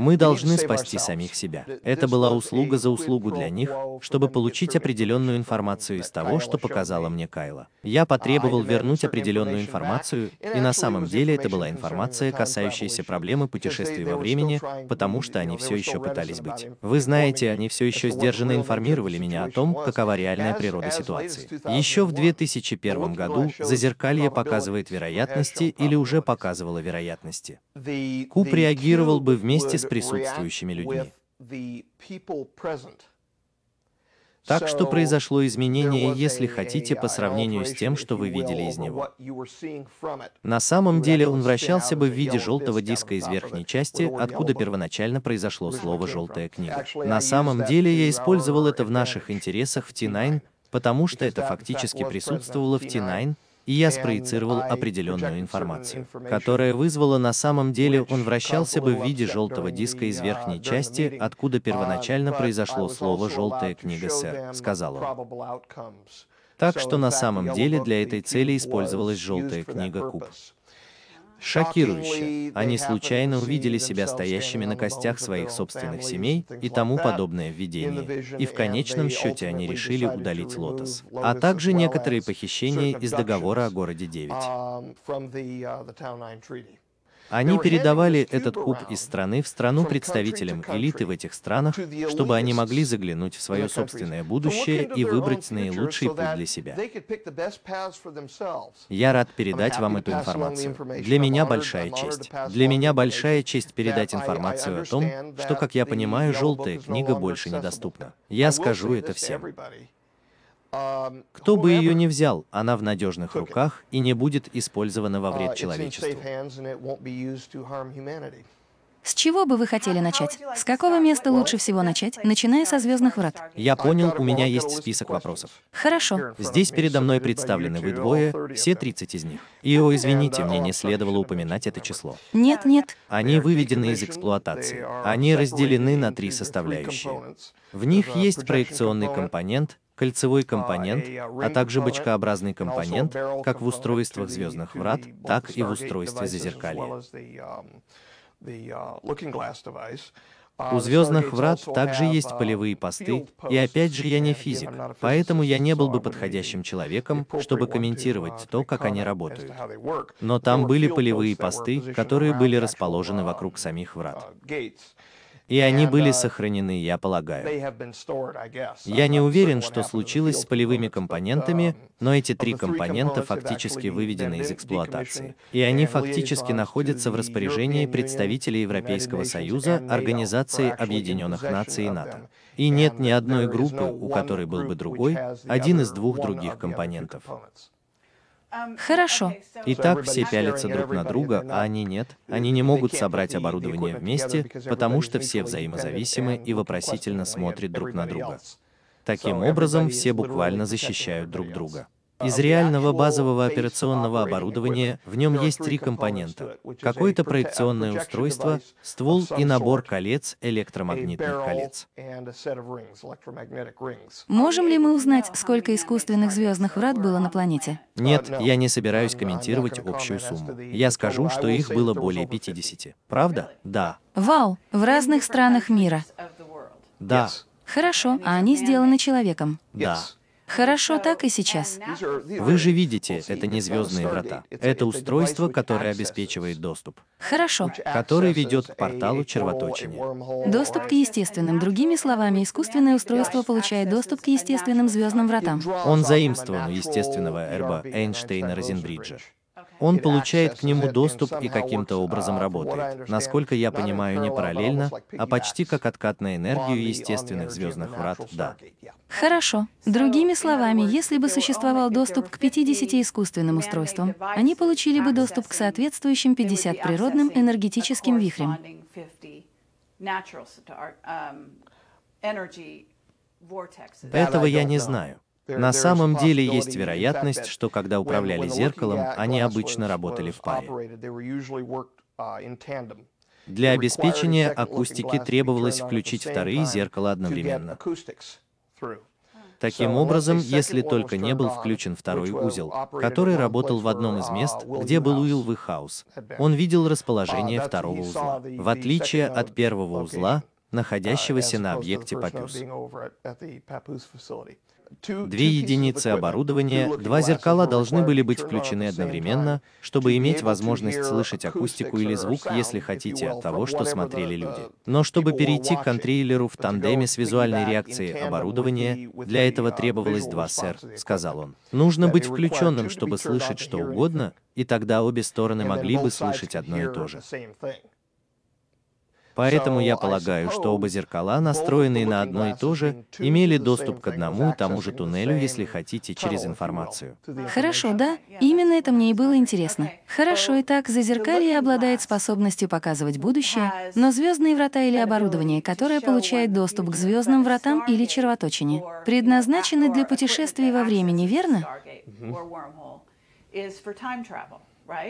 Мы должны спасти самих себя. Это была услуга за услугу для них, чтобы получить определенную информацию из того, что показала мне Кайла. Я потребовал вернуть определенную информацию, и на самом деле это была информация, касающаяся проблемы путешествий во времени, потому что они все еще пытались быть. Вы знаете, они все еще сдержанно информировали меня о том, какова реальная природа ситуации. Еще в 2001 году Зазеркалье показывает вероятности или уже показывало вероятности. Куб реагировал бы вместе с присутствующими людьми. Так что произошло изменение, если хотите, по сравнению с тем, что вы видели из него. На самом деле он вращался бы в виде желтого диска из верхней части, откуда первоначально произошло слово «желтая книга». На самом деле я использовал это в наших интересах в T9, потому что это фактически присутствовало в T9, и я спроецировал определенную информацию, которая вызвала на самом деле он вращался бы в виде желтого диска из верхней части, откуда первоначально произошло слово «желтая книга, сэр», сказал он. Так что на самом деле для этой цели использовалась желтая книга куб. Шокирующе. Они случайно увидели себя стоящими на костях своих собственных семей и тому подобное введение. И в конечном счете они решили удалить Лотос. А также некоторые похищения из договора о городе 9. Они передавали этот куб из страны в страну представителям элиты в этих странах, чтобы они могли заглянуть в свое собственное будущее и выбрать наилучший путь для себя. Я рад передать вам эту информацию. Для меня большая честь. Для меня большая честь передать информацию о том, что, как я понимаю, желтая книга больше недоступна. Я скажу это всем. Кто бы ее ни взял, она в надежных руках и не будет использована во вред человечеству. С чего бы вы хотели начать? С какого места лучше всего начать, начиная со «Звездных врат»? Я понял, у меня есть список вопросов. Хорошо. Здесь передо мной представлены вы двое, все 30 из них. И, о, извините, мне не следовало упоминать это число. Нет, нет. Они выведены из эксплуатации. Они разделены на три составляющие. В них есть проекционный компонент, кольцевой компонент, а также бочкообразный компонент, как в устройствах звездных врат, так и в устройстве зазеркалья. У звездных врат также есть полевые посты, и опять же я не физик, поэтому я не был бы подходящим человеком, чтобы комментировать то, как они работают. Но там были полевые посты, которые были расположены вокруг самих врат. И они были сохранены, я полагаю. Я не уверен, что случилось с полевыми компонентами, но эти три компонента фактически выведены из эксплуатации. И они фактически находятся в распоряжении представителей Европейского Союза, Организации Объединенных Наций и НАТО. И нет ни одной группы, у которой был бы другой, один из двух других компонентов. Хорошо. Итак, все пялятся друг на друга, а они нет. Они не могут собрать оборудование вместе, потому что все взаимозависимы и вопросительно смотрят друг на друга. Таким образом, все буквально защищают друг друга. Из реального базового операционного оборудования в нем есть три компонента. Какое-то проекционное устройство, ствол и набор колец электромагнитных колец. Можем ли мы узнать, сколько искусственных звездных врат было на планете? Нет, я не собираюсь комментировать общую сумму. Я скажу, что их было более 50. Правда? Да. Вау, в разных странах мира. Да. Хорошо, а они сделаны человеком. Да. Хорошо так и сейчас. Вы же видите, это не звездные врата. Это устройство, которое обеспечивает доступ. Хорошо. Который ведет к порталу червоточения. Доступ к естественным. Другими словами, искусственное устройство получает доступ к естественным звездным вратам. Он заимствован у естественного эрба Эйнштейна-Розенбриджа. Он получает к нему доступ и каким-то образом работает. Насколько я понимаю, не параллельно, а почти как откат на энергию естественных звездных врат, да. Хорошо. Другими словами, если бы существовал доступ к 50 искусственным устройствам, они получили бы доступ к соответствующим 50 природным энергетическим вихрям. Этого я не знаю. На самом деле есть вероятность, что когда управляли зеркалом, они обычно работали в паре. Для обеспечения акустики требовалось включить вторые зеркала одновременно. Таким образом, если только не был включен второй узел, который работал в одном из мест, где был Уилвы Хаус, он видел расположение второго узла. В отличие от первого узла, находящегося на объекте Папюс. Две единицы оборудования, два зеркала должны были быть включены одновременно, чтобы иметь возможность слышать акустику или звук, если хотите, от того, что смотрели люди. Но чтобы перейти к контрейлеру в тандеме с визуальной реакцией оборудования, для этого требовалось два сэр, сказал он. Нужно быть включенным, чтобы слышать что угодно, и тогда обе стороны могли бы слышать одно и то же. Поэтому я полагаю, что оба зеркала, настроенные на одно и то же, имели доступ к одному и тому же туннелю, если хотите, через информацию. Хорошо, да. Именно это мне и было интересно. Хорошо, итак, зазеркалье обладает способностью показывать будущее, но звездные врата или оборудование, которое получает доступ к звездным вратам или червоточине, предназначены для путешествий во времени, верно?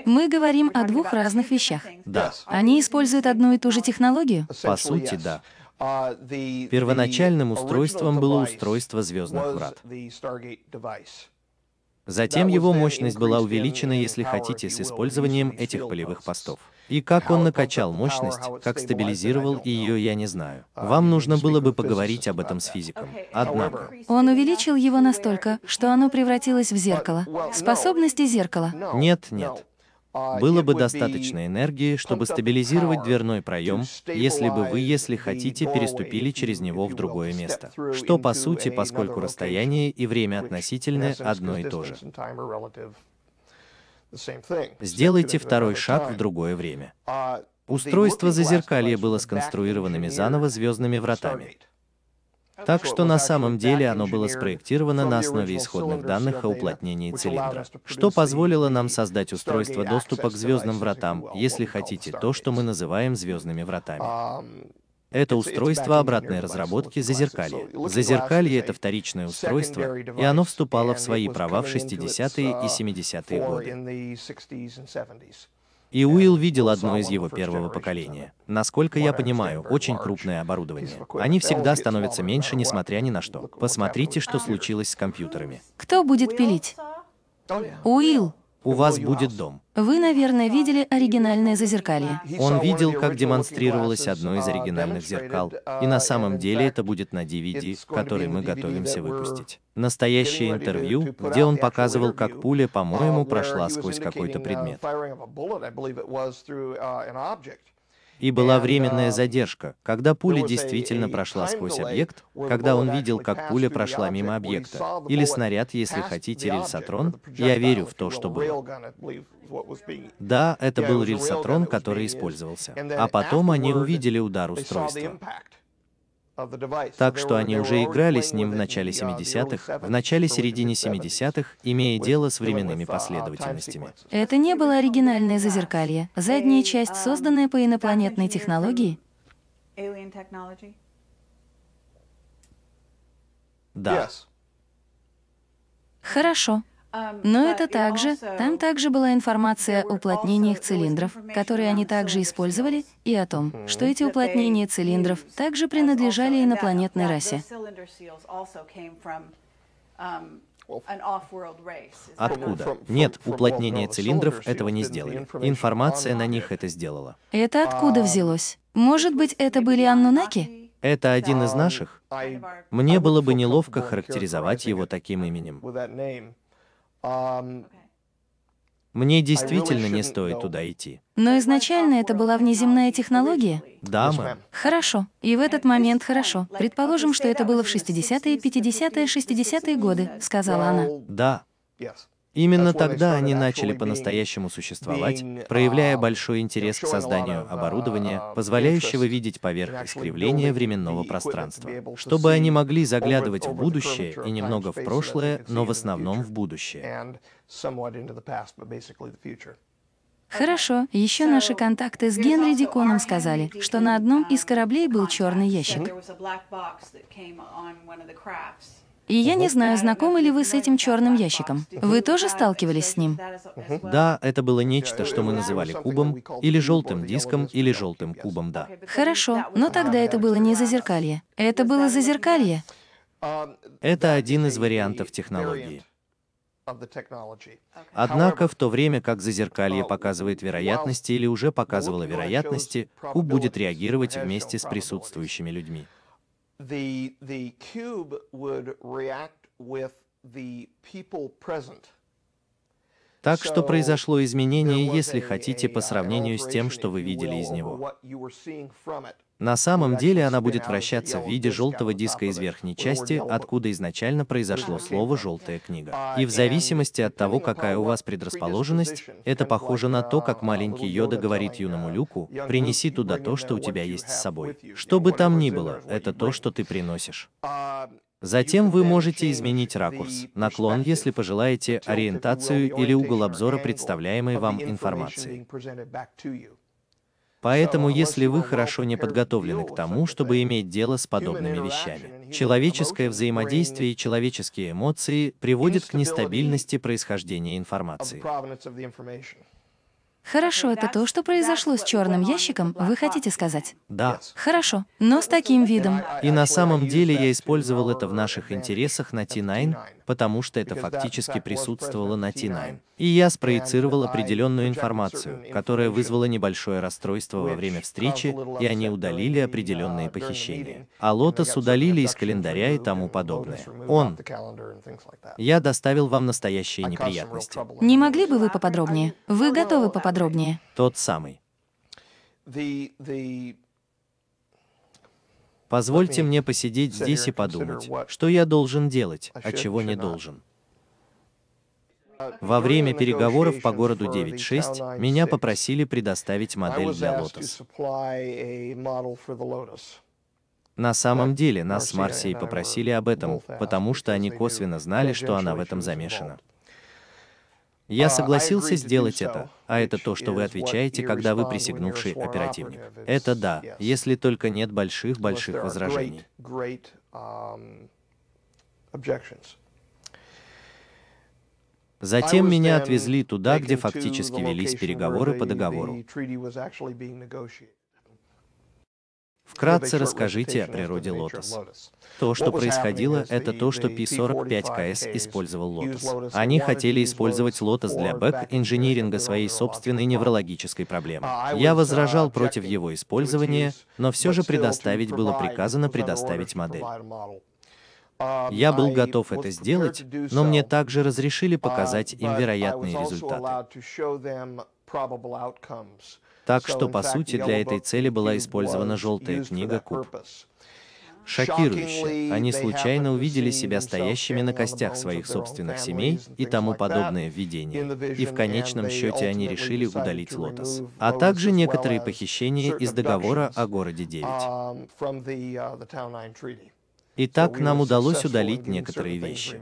Мы говорим о двух разных вещах. Да. Они используют одну и ту же технологию? По сути, да. Первоначальным устройством было устройство звездных врат. Затем его мощность была увеличена, если хотите, с использованием этих полевых постов. И как он накачал мощность, как стабилизировал ее, я не знаю. Вам нужно было бы поговорить об этом с физиком. Однако... Он увеличил его настолько, что оно превратилось в зеркало. Способности зеркала. Нет, нет. Было бы достаточно энергии, чтобы стабилизировать дверной проем, если бы вы, если хотите, переступили через него в другое место. Что по сути, поскольку расстояние и время относительны одно и то же. Сделайте второй шаг в другое время. Устройство зазеркалья было сконструированными заново звездными вратами. Так что на самом деле оно было спроектировано на основе исходных данных о уплотнении цилиндра, что позволило нам создать устройство доступа к звездным вратам, если хотите, то, что мы называем звездными вратами. Это устройство обратной разработки зазеркалья. Зазеркалье — это вторичное устройство, и оно вступало в свои права в 60-е и 70-е годы. И Уилл видел одно из его первого поколения. Насколько я понимаю, очень крупное оборудование. Они всегда становятся меньше, несмотря ни на что. Посмотрите, что случилось с компьютерами. Кто будет пилить? Уилл. У вас будет дом. Вы, наверное, видели оригинальное зазеркалье. Он видел, как демонстрировалось одно из оригинальных зеркал, и на самом деле это будет на DVD, который мы готовимся выпустить. Настоящее интервью, где он показывал, как пуля, по-моему, прошла сквозь какой-то предмет. И была временная задержка, когда пуля действительно прошла сквозь объект, когда он видел, как пуля прошла мимо объекта, или снаряд, если хотите, рельсотрон. Я верю в то, что было. Да, это был рельсотрон, который использовался. А потом они увидели удар устройства. Так что они уже играли с ним в начале 70-х, в начале-середине 70-х, имея дело с временными последовательностями. Это не было оригинальное зазеркалье. Задняя часть, созданная по инопланетной технологии? Да. Хорошо. Но это также, там также была информация о уплотнениях цилиндров, которые они также использовали, и о том, что эти уплотнения цилиндров также принадлежали инопланетной расе. Откуда? Нет, уплотнение цилиндров этого не сделали. Информация на них это сделала. Это откуда взялось? Может быть, это были аннунаки? Это один из наших? Мне было бы неловко характеризовать его таким именем. Мне действительно не стоит туда идти. Но изначально это была внеземная технология? Да, мэм. Хорошо. И в этот момент хорошо. Предположим, что это было в 60-е, 50-е, 60-е годы, сказала она. Да. Именно тогда они начали по-настоящему существовать, проявляя большой интерес к созданию оборудования, позволяющего видеть поверх искривления временного пространства, чтобы они могли заглядывать в будущее и немного в прошлое, но в основном в будущее. Хорошо. Еще наши контакты с Генри Диконом сказали, что на одном из кораблей был черный ящик. И я не знаю, знакомы ли вы с этим черным ящиком. Вы тоже сталкивались с ним? Да, это было нечто, что мы называли кубом, или желтым диском, или желтым кубом, да. Хорошо, но тогда это было не зазеркалье. Это было зазеркалье. Это один из вариантов технологии. Однако, в то время как зазеркалье показывает вероятности или уже показывало вероятности, куб будет реагировать вместе с присутствующими людьми. Так что произошло изменение, если хотите, по сравнению с тем, что вы видели из него. На самом деле она будет вращаться в виде желтого диска из верхней части, откуда изначально произошло слово «желтая книга». И в зависимости от того, какая у вас предрасположенность, это похоже на то, как маленький Йода говорит юному Люку, «Принеси туда то, что у тебя есть с собой». Что бы там ни было, это то, что ты приносишь. Затем вы можете изменить ракурс, наклон, если пожелаете, ориентацию или угол обзора представляемой вам информации. Поэтому, если вы хорошо не подготовлены к тому, чтобы иметь дело с подобными вещами, человеческое взаимодействие и человеческие эмоции приводят к нестабильности происхождения информации. Хорошо, это то, что произошло с черным ящиком, вы хотите сказать? Да. Хорошо, но с таким видом. И на самом деле я использовал это в наших интересах на T9, потому что это фактически присутствовало на T9. И я спроецировал определенную информацию, которая вызвала небольшое расстройство во время встречи, и они удалили определенные похищения. А Лотос удалили из календаря и тому подобное. Он. Я доставил вам настоящие неприятности. Не могли бы вы поподробнее? Вы готовы поподробнее? Тот самый. Позвольте мне посидеть здесь и подумать, что я должен делать, а чего не должен. Во время переговоров по городу 9.6 меня попросили предоставить модель для Lotus. На самом деле нас с Марсией попросили об этом, потому что они косвенно знали, что она в этом замешана. Я согласился сделать это, а это то, что вы отвечаете, когда вы присягнувший оперативник. Это да, если только нет больших-больших возражений. Затем меня отвезли туда, где фактически велись переговоры по договору. Вкратце расскажите о природе Lotus. То, что происходило, это то, что P45KS использовал Lotus. Они хотели использовать Lotus для бэк-инжиниринга своей собственной неврологической проблемы. Я возражал против его использования, но все же предоставить было приказано предоставить модель. Я был готов это сделать, но мне также разрешили показать им вероятные результаты. Так что, по сути, для этой цели была использована желтая книга Куб. Шокирующе. Они случайно увидели себя стоящими на костях своих собственных семей и тому подобное введение. И в конечном счете они решили удалить Лотос. А также некоторые похищения из договора о городе 9. Итак, нам удалось удалить некоторые вещи.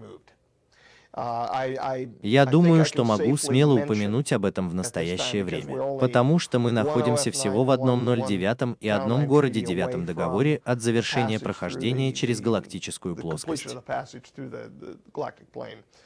Uh, Я думаю, что могу смело упомянуть об этом в настоящее время, потому что мы находимся всего в одном 09 и одном городе 9 договоре от завершения прохождения через галактическую плоскость.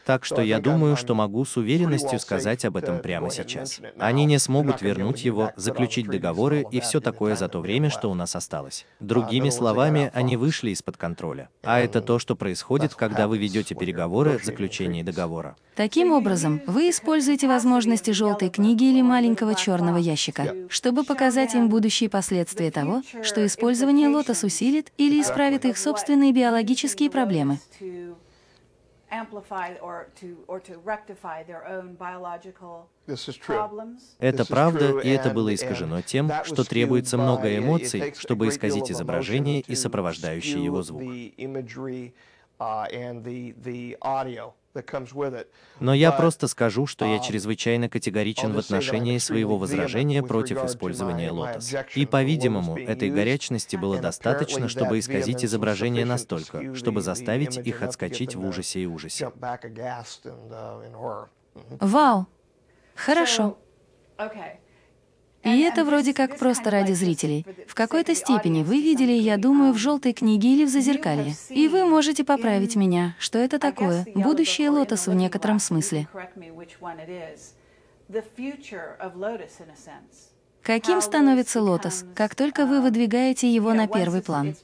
Так что я думаю, что могу с уверенностью сказать об этом прямо сейчас. Они не смогут вернуть его, заключить договоры и все такое за то время, что у нас осталось. Uh, Другими словами, они вышли из-под контроля. А это то, что происходит, когда вы ведете переговоры, заключение заключении договора. Таким образом, вы используете возможности желтой книги или маленького черного ящика, чтобы показать им будущие последствия того, что использование лотос усилит или исправит их собственные биологические проблемы. Это правда, и это было искажено тем, что требуется много эмоций, чтобы исказить изображение и сопровождающий его звук. Но я просто скажу, что я чрезвычайно категоричен в отношении своего возражения против использования Lotus. И, по-видимому, этой горячности было достаточно, чтобы исказить изображение настолько, чтобы заставить их отскочить в ужасе и ужасе. Вау! Хорошо. И это вроде как просто ради зрителей. В какой-то степени вы видели, я думаю, в желтой книге или в зазеркалье. И вы можете поправить меня, что это такое, будущее лотос в некотором смысле. Каким становится лотос, как только вы выдвигаете его на первый план?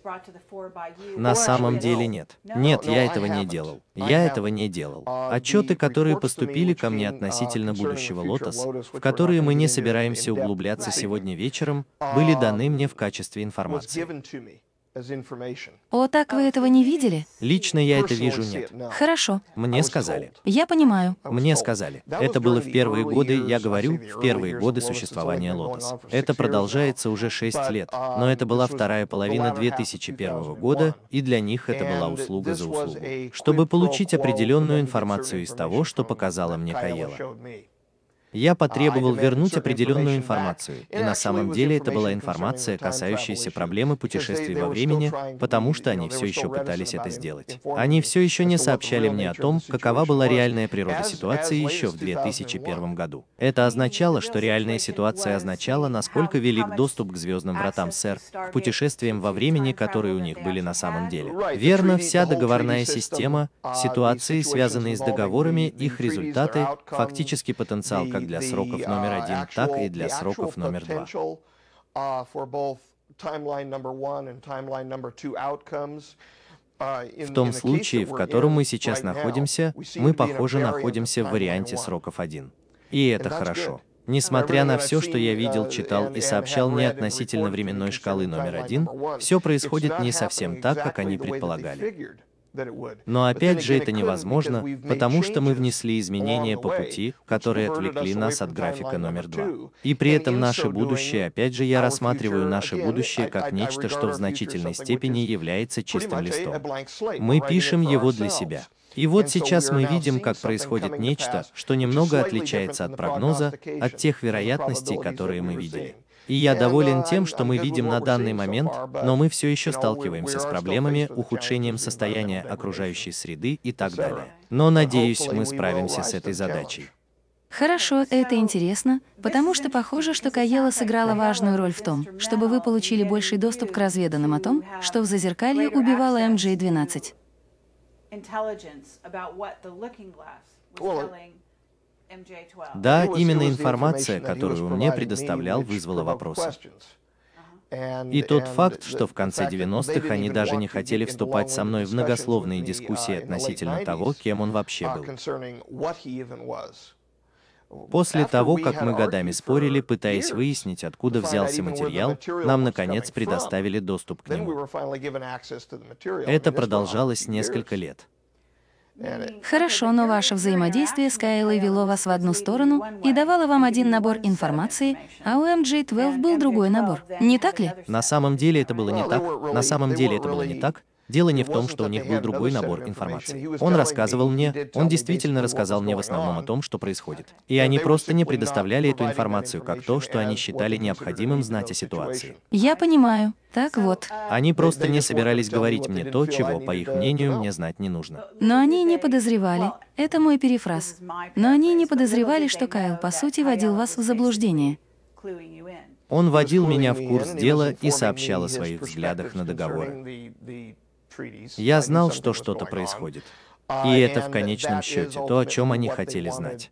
На самом деле нет. Нет, я этого не делал. Я этого не делал. Отчеты, которые поступили ко мне относительно будущего лотос, в которые мы не собираемся углубляться сегодня вечером, были даны мне в качестве информации. О, так вы этого не видели? Лично я это вижу нет. Хорошо. Мне сказали. Я понимаю. Мне сказали. Это было в первые годы, я говорю, в первые годы существования Лотос. Это продолжается уже 6 лет, но это была вторая половина 2001 года, и для них это была услуга за услугу. Чтобы получить определенную информацию из того, что показала мне Каела. Я потребовал вернуть определенную информацию, и на самом деле это была информация, касающаяся проблемы путешествий во времени, потому что они все еще пытались это сделать. Они все еще не сообщали мне о том, какова была реальная природа ситуации еще в 2001 году. Это означало, что реальная ситуация означала, насколько велик доступ к звездным вратам СЭР, к путешествиям во времени, которые у них были на самом деле. Верно, вся договорная система, ситуации, связанные с договорами, их результаты, фактически потенциал как для сроков номер один, так и для сроков номер два. В том случае, в котором мы сейчас находимся, мы, похоже, находимся в варианте сроков 1. И это хорошо. Несмотря на все, что я видел, читал и сообщал мне относительно временной шкалы номер один, все происходит не совсем так, как они предполагали. Но опять же это невозможно, потому что мы внесли изменения по пути, которые отвлекли нас от графика номер два. И при этом наше будущее, опять же я рассматриваю наше будущее как нечто, что в значительной степени является чистым листом. Мы пишем его для себя. И вот сейчас мы видим, как происходит нечто, что немного отличается от прогноза, от тех вероятностей, которые мы видели. И я доволен тем, что мы видим на данный момент, но мы все еще сталкиваемся с проблемами, ухудшением состояния окружающей среды и так далее. Но, надеюсь, мы справимся с этой задачей. Хорошо, это интересно, потому что похоже, что Каела сыграла важную роль в том, чтобы вы получили больший доступ к разведанным о том, что в Зазеркалье убивала MJ-12. Да, именно информация, которую мне предоставлял, вызвала вопросы. И тот факт, что в конце 90-х они даже не хотели вступать со мной в многословные дискуссии относительно того, кем он вообще был. После того, как мы годами спорили, пытаясь выяснить, откуда взялся материал, нам, наконец, предоставили доступ к нему. Это продолжалось несколько лет. Хорошо, но ваше взаимодействие с Кайлой вело вас в одну сторону и давало вам один набор информации, а у MJ-12 был другой набор. Не так ли? На самом деле это было не так. На самом деле это было не так. Дело не в том, что у них был другой набор информации. Он рассказывал мне, он действительно рассказал мне в основном о том, что происходит. И они просто не предоставляли эту информацию как то, что они считали необходимым знать о ситуации. Я понимаю. Так вот. Они просто не собирались говорить мне то, чего, по их мнению, мне знать не нужно. Но они не подозревали. Это мой перефраз. Но они не подозревали, что Кайл, по сути, водил вас в заблуждение. Он вводил меня в курс дела и сообщал о своих взглядах на договоры. Я знал, что что-то происходит. И это в конечном счете то, о чем они хотели знать.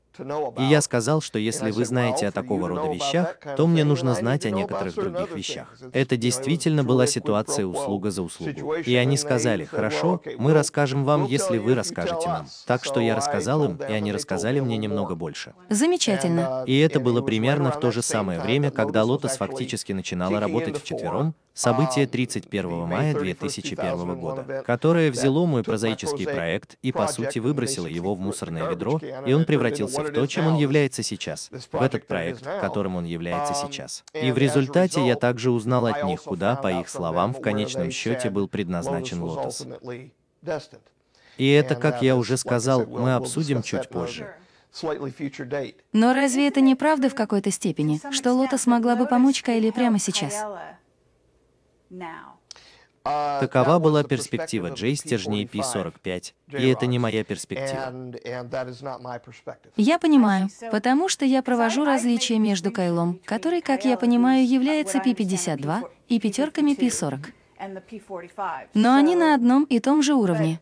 И я сказал, что если вы знаете о такого рода вещах, то мне нужно знать о некоторых других вещах. Это действительно была ситуация услуга за услугу. И они сказали, хорошо, мы расскажем вам, если вы расскажете нам. Так что я рассказал им, и они рассказали мне немного больше. Замечательно. И это было примерно в то же самое время, когда Лотос фактически начинала работать вчетвером, событие 31 мая 2001 года, которое взяло мой прозаический проект и, по сути, выбросило его в мусорное ведро, и он превратился в то, чем он является сейчас, в этот проект, которым он является сейчас. И в результате я также узнал от них, куда, по их словам, в конечном счете был предназначен Лотос. И это, как я уже сказал, мы обсудим чуть позже. Но разве это не правда в какой-то степени, что Лотос могла бы помочь Кайле прямо сейчас? Такова была перспектива Джей стержней P45, и это не моя перспектива. Я понимаю, потому что я провожу различия между Кайлом, который, как я понимаю, является P52, и пятерками P40. Но они на одном и том же уровне.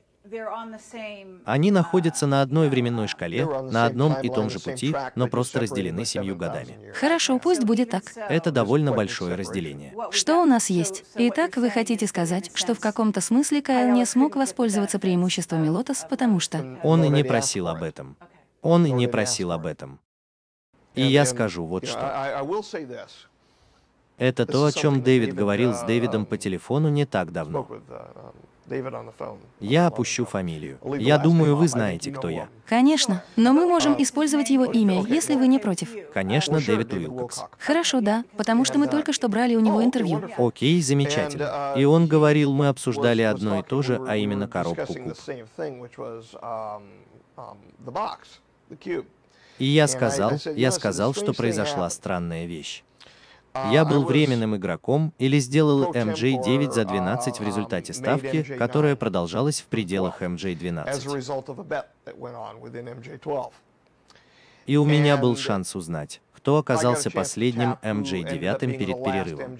Они находятся на одной временной шкале, на одном и том же пути, но просто разделены семью годами. Хорошо, пусть будет так. Это довольно большое разделение. Что у нас есть? Итак, вы хотите сказать, что в каком-то смысле Кайл не смог воспользоваться преимуществами Лотос, потому что... Он и не просил об этом. Он и не просил об этом. И я скажу вот что. Это то, о чем Дэвид говорил с Дэвидом по телефону не так давно. Я опущу фамилию. Я думаю, вы знаете, кто я. Конечно, но мы можем использовать его имя, если вы не против. Конечно, Дэвид Уилкокс. Хорошо, да, потому что мы только что брали у него интервью. Окей, замечательно. И он говорил, мы обсуждали одно и то же, а именно коробку куб. И я сказал, я сказал, что произошла странная вещь. Я был временным игроком или сделал MJ9 за 12 в результате ставки, которая продолжалась в пределах MJ12. И у меня был шанс узнать, кто оказался последним MJ9 перед перерывом.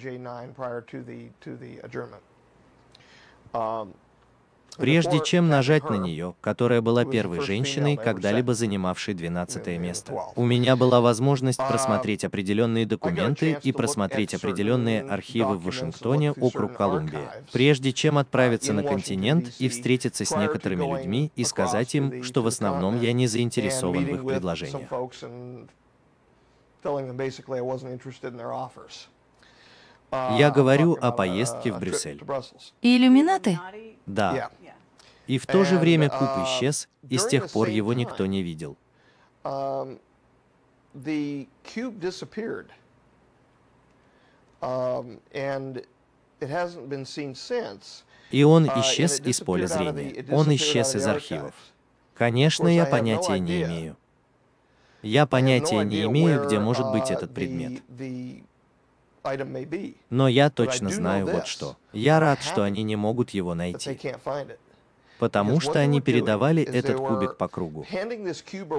Прежде чем нажать на нее, которая была первой женщиной, когда-либо занимавшей 12 место, у меня была возможность просмотреть определенные документы и просмотреть определенные архивы в Вашингтоне, округ Колумбия, прежде чем отправиться на континент и встретиться с некоторыми людьми и сказать им, что в основном я не заинтересован в их предложениях. Я говорю о поездке в Брюссель. Иллюминаты? Да. И в то же время куб uh, исчез, и с тех пор его никто не видел. Um, um, и он uh, исчез из поля зрения. Он исчез из архивов. Конечно, я понятия не имею. Я понятия не имею, где может быть uh, этот предмет. Но я точно знаю вот что. Я рад, что они не могут его найти потому что они передавали этот кубик по кругу.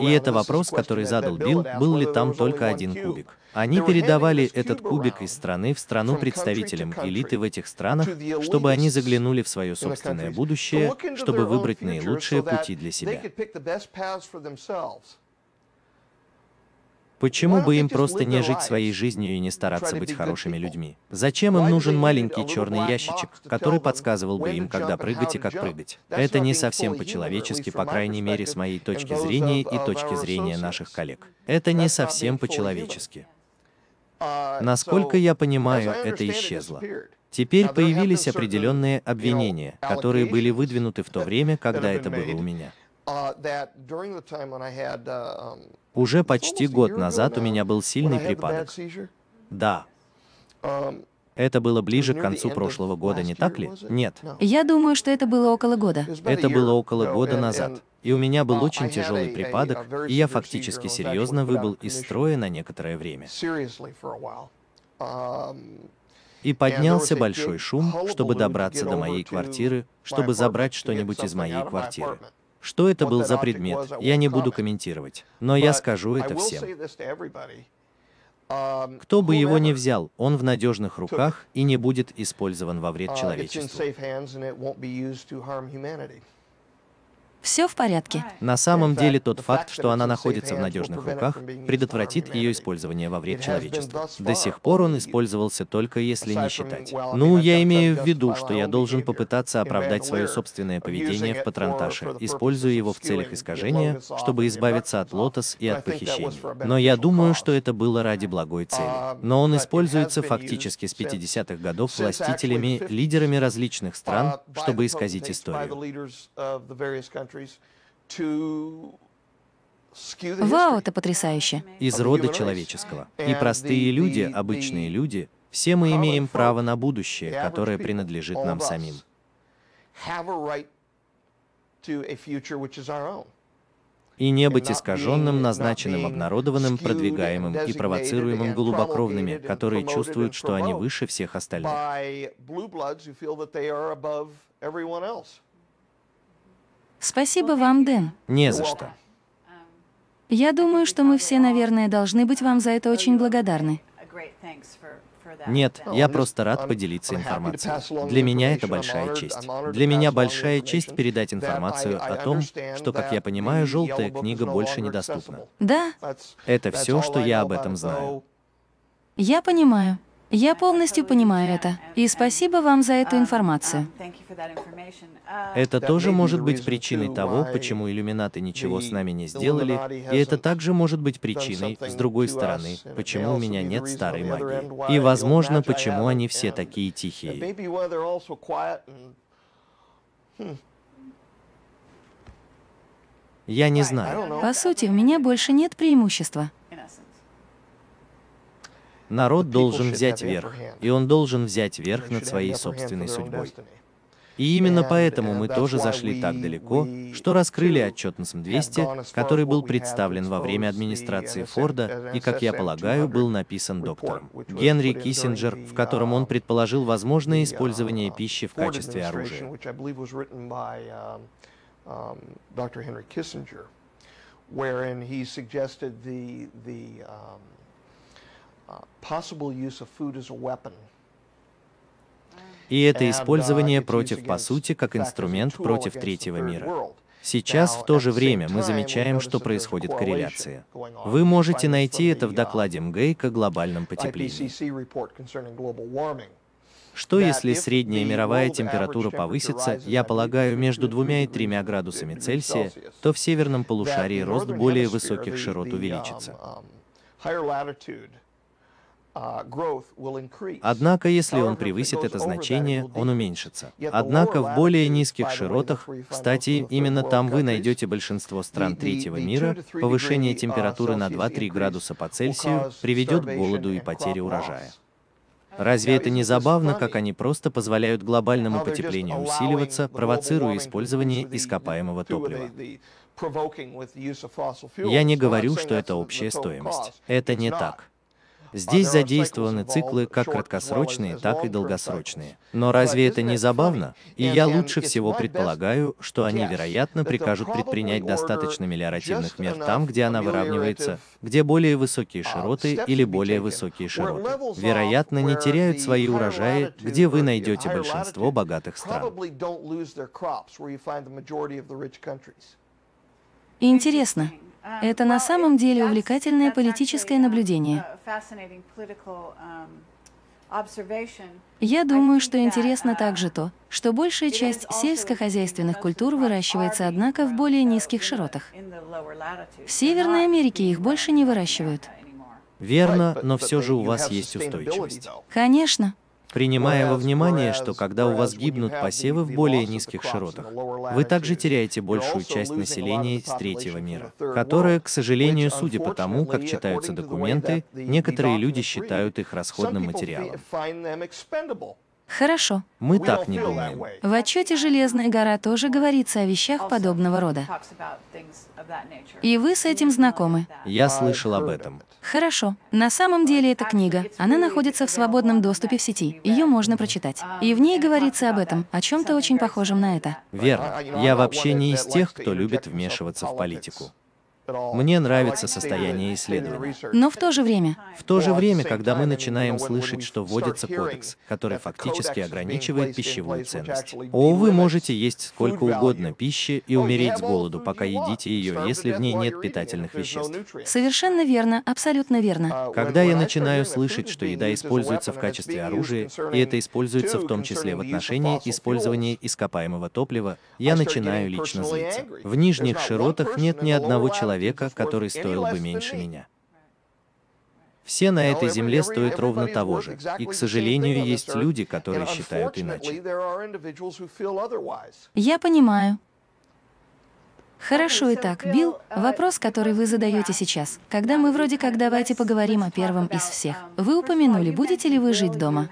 И это вопрос, который задал Билл, был ли там только один кубик. Они передавали этот кубик из страны в страну представителям элиты в этих странах, чтобы они заглянули в свое собственное будущее, чтобы выбрать наилучшие пути для себя. Почему бы им просто не жить своей жизнью и не стараться быть хорошими людьми? Зачем им нужен маленький черный ящичек, который подсказывал бы им, когда прыгать и как прыгать? Это не совсем по-человечески, по крайней мере, с моей точки зрения и точки зрения наших коллег. Это не совсем по-человечески. Насколько я понимаю, это исчезло. Теперь появились определенные обвинения, которые были выдвинуты в то время, когда это было у меня. Уже почти год назад у меня был сильный припадок. Да. Это было ближе к концу прошлого года, не так ли? Нет. Я думаю, что это было около года. Это было около года назад. И у меня был очень тяжелый припадок, и я фактически серьезно выбыл из строя на некоторое время. И поднялся большой шум, чтобы добраться до моей квартиры, чтобы забрать что-нибудь из моей квартиры. Что это был за предмет, я не буду комментировать, но я скажу это всем. Um, Кто бы его ни взял, он в надежных руках и не будет использован во вред uh, человечеству. Все в порядке. На самом деле тот факт, что она находится в надежных руках, предотвратит ее использование во вред человечеству. До сих пор он использовался только если не считать. Ну, я имею в виду, что я должен попытаться оправдать свое собственное поведение в патронташе, используя его в целях искажения, чтобы избавиться от лотос и от похищений. Но я думаю, что это было ради благой цели. Но он используется фактически с 50-х годов властителями, лидерами различных стран, чтобы исказить историю. Вау, это потрясающе. Из рода человеческого. И простые люди, обычные люди, все мы имеем право на будущее, которое принадлежит нам самим. И не быть искаженным, назначенным, обнародованным, продвигаемым и провоцируемым голубокровными, которые чувствуют, что они выше всех остальных. Спасибо вам, Дэн. Не за что. Я думаю, что мы все, наверное, должны быть вам за это очень благодарны. Нет, я просто рад поделиться информацией. Для меня это большая честь. Для меня большая честь передать информацию о том, что, как я понимаю, желтая книга больше недоступна. Да, Это все, что я об этом знаю. я понимаю. Я полностью понимаю это. И спасибо вам за эту информацию. Это тоже может быть причиной того, почему иллюминаты ничего с нами не сделали, и это также может быть причиной, с другой стороны, почему у меня нет старой магии. И, возможно, почему они все такие тихие. Я не знаю. По сути, у меня больше нет преимущества. Народ должен взять верх, и он должен взять верх над своей собственной судьбой. И именно поэтому мы тоже зашли так далеко, что раскрыли отчет НСМ-200, который был представлен во время администрации Форда и, как я полагаю, был написан доктором Генри Киссинджер, в котором он предположил возможное использование пищи в качестве оружия. um, Kissinger, wherein he suggested the, the um, uh, possible use of food as a weapon. И это использование против, по сути, как инструмент против третьего мира. Сейчас, в то же время, мы замечаем, что происходит корреляция. Вы можете найти это в докладе МГЭЙК о глобальном потеплении. Что если средняя мировая температура повысится, я полагаю, между двумя и тремя градусами Цельсия, то в северном полушарии рост более высоких широт увеличится. Однако, если он превысит это значение, он уменьшится. Однако в более низких широтах, кстати, именно там вы найдете большинство стран третьего мира, повышение температуры на 2-3 градуса по Цельсию приведет к голоду и потере урожая. Разве это не забавно, как они просто позволяют глобальному потеплению усиливаться, провоцируя использование ископаемого топлива? Я не говорю, что это общая стоимость. Это не так. Здесь задействованы циклы как краткосрочные, так и долгосрочные. Но разве это не забавно? И я лучше всего предполагаю, что они, вероятно, прикажут предпринять достаточно мелиоративных мер там, где она выравнивается, где более высокие широты или более высокие широты. Вероятно, не теряют свои урожаи, где вы найдете большинство богатых стран. Интересно, это на самом деле увлекательное политическое наблюдение. Я думаю, что интересно также то, что большая часть сельскохозяйственных культур выращивается, однако, в более низких широтах. В Северной Америке их больше не выращивают. Верно, но все же у вас есть устойчивость. Конечно. Принимая во внимание, что когда у вас гибнут посевы в более низких широтах, вы также теряете большую часть населения из третьего мира, которое, к сожалению, судя по тому, как читаются документы, некоторые люди считают их расходным материалом. Хорошо. Мы так не думаем. В отчете «Железная гора» тоже говорится о вещах подобного рода. И вы с этим знакомы. Я слышал об этом. Хорошо. На самом деле эта книга, она находится в свободном доступе в сети. Ее можно прочитать. И в ней говорится об этом, о чем-то очень похожем на это. Верно. Я вообще не из тех, кто любит вмешиваться в политику. Мне нравится состояние исследования. Но в то же время, В то же время, когда мы начинаем слышать, что вводится кодекс, который фактически ограничивает пищевую ценность. О, вы можете есть сколько угодно пищи и умереть с голоду, пока едите ее, если в ней нет питательных веществ. совершенно верно, абсолютно верно. Когда я начинаю слышать, что еда используется в качестве оружия, и это используется в том числе в отношении использования ископаемого топлива, я начинаю лично злиться. В нижних широтах нет ни одного человека, который стоил бы меньше меня. Все на этой земле стоят ровно того же, и, к сожалению, есть люди, которые считают иначе. Я понимаю. Хорошо, итак, Билл, вопрос, который вы задаете сейчас. Когда мы вроде как давайте поговорим о первом из всех. Вы упомянули, будете ли вы жить дома?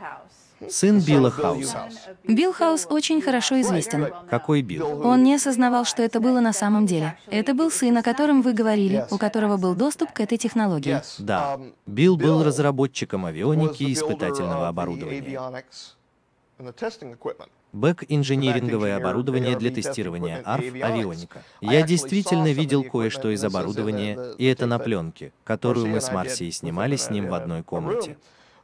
Сын Билла Хауса. Билл Хаус очень хорошо известен. Какой Билл? Он не осознавал, что это было на самом деле. Это был сын, о котором вы говорили, у которого был доступ к этой технологии. Да. Билл был разработчиком авионики и испытательного оборудования. Бэк-инжиниринговое оборудование для тестирования АРФ авионика. Я действительно видел кое-что из оборудования, и это на пленке, которую мы с Марсией снимали с ним в одной комнате.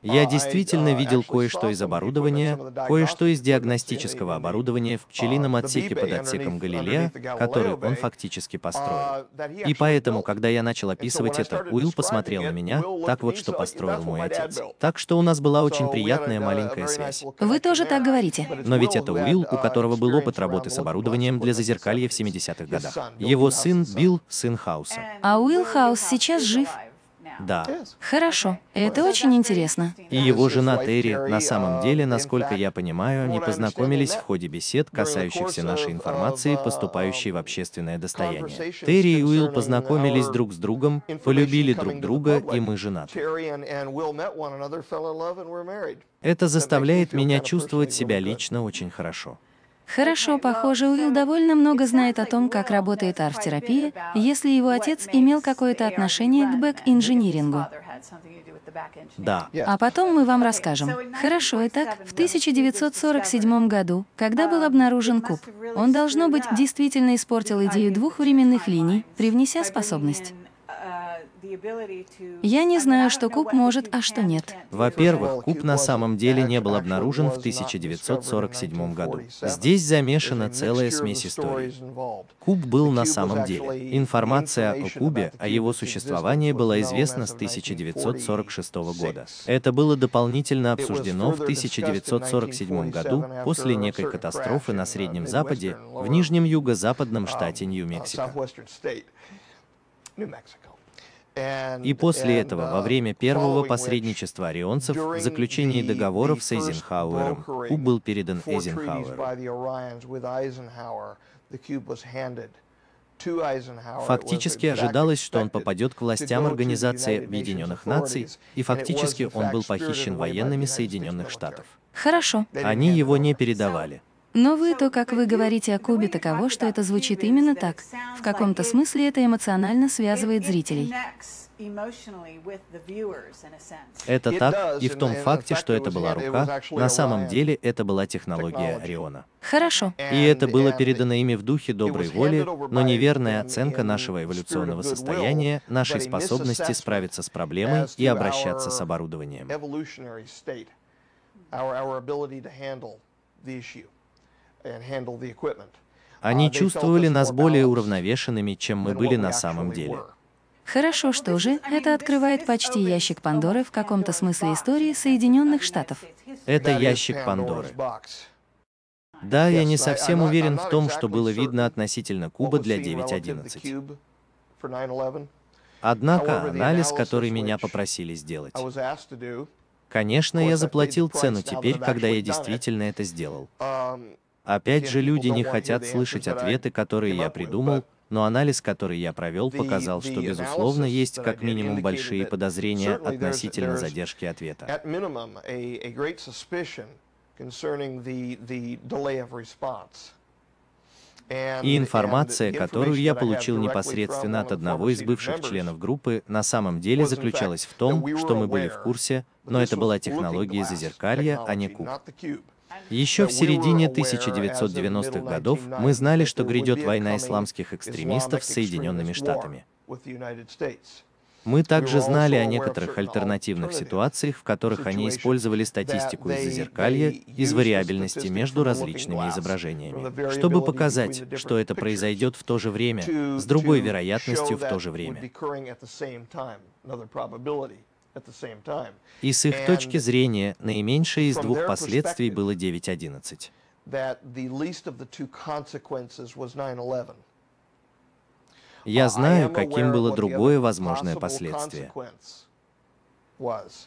Я действительно видел кое-что из оборудования, кое-что из диагностического оборудования в пчелином отсеке под отсеком Галилея, который он фактически построил. И поэтому, когда я начал описывать это, Уилл посмотрел на меня, так вот, что построил мой отец. Так что у нас была очень приятная маленькая связь. Вы тоже так говорите. Но ведь это Уилл, у которого был опыт работы с оборудованием для зазеркалья в 70-х годах. Его сын Билл, сын Хауса. А Уилл Хаус сейчас жив. Да. Хорошо, это очень интересно. И его жена Терри, на самом деле, насколько я понимаю, они познакомились в ходе бесед, касающихся нашей информации, поступающей в общественное достояние. Терри и Уилл познакомились друг с другом, полюбили друг друга, и мы женаты. Это заставляет меня чувствовать себя лично очень хорошо. Хорошо, похоже, Уилл довольно много знает о том, как работает арт-терапия, если его отец имел какое-то отношение к back-engineering у. Да. А потом мы вам расскажем. Хорошо, итак, в 1947 году, когда был обнаружен куб, он, должно быть, действительно испортил идею двух временных линий, привнеся способность. Я не знаю, что куб может, а что нет. Во-первых, куб на самом деле не был обнаружен в 1947 году. Здесь замешана целая смесь историй. Куб был на самом деле. Информация о кубе, о его существовании была известна с 1946 года. Это было дополнительно обсуждено в 1947 году после некой катастрофы на Среднем Западе в нижнем юго-западном штате Нью-Мексико. И после этого, во время первого посредничества орионцев, в заключении договоров с Эйзенхауэром, куб был передан Эйзенхауэру. Фактически ожидалось, что он попадет к властям Организации Объединенных Наций, и фактически он был похищен военными Соединенных Штатов. Хорошо. Они его не передавали. Но вы, то, как вы говорите о Кубе, таково, что это звучит именно так. В каком-то смысле это эмоционально связывает зрителей. Это так, и в том факте, что это была рука, на самом деле это была технология Ориона. Хорошо. И это было передано ими в духе доброй воли, но неверная оценка нашего эволюционного состояния, нашей способности справиться с проблемой и обращаться с оборудованием. Они чувствовали нас более уравновешенными, чем мы были на самом деле. Хорошо, что же, это открывает почти ящик Пандоры в каком-то смысле истории Соединенных Штатов. Это ящик Пандоры. Да, я не совсем уверен в том, что было видно относительно куба для 9.11. Однако анализ, который меня попросили сделать. Конечно, я заплатил цену теперь, когда я действительно это сделал. Опять же, люди не хотят слышать ответы, которые я придумал, но анализ, который я провел, показал, что, безусловно, есть как минимум большие подозрения относительно задержки ответа. И информация, которую я получил непосредственно от одного из бывших членов группы, на самом деле заключалась в том, что мы были в курсе, но это была технология зазеркалья, а не куб. Еще в середине 1990-х годов мы знали, что грядет война исламских экстремистов с Соединенными Штатами. Мы также знали о некоторых альтернативных ситуациях, в которых они использовали статистику из зазеркалья, из вариабельности между различными изображениями, чтобы показать, что это произойдет в то же время, с другой вероятностью в то же время. И с их точки зрения, наименьшее из двух последствий было 9.11. Я знаю, каким было другое возможное последствие.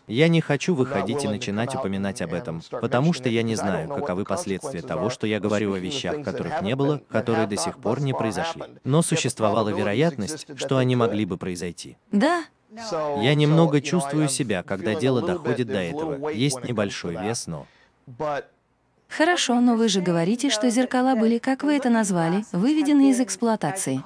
Я не хочу выходить и начинать упоминать об этом, потому что я не знаю, каковы последствия того, что я говорю о вещах, которых не было, которые до сих пор не произошли. Но существовала вероятность, что они могли бы произойти. Да, я немного чувствую себя, когда дело доходит до этого. Есть небольшой вес, но... Хорошо, но вы же говорите, что зеркала были, как вы это назвали, выведены из эксплуатации.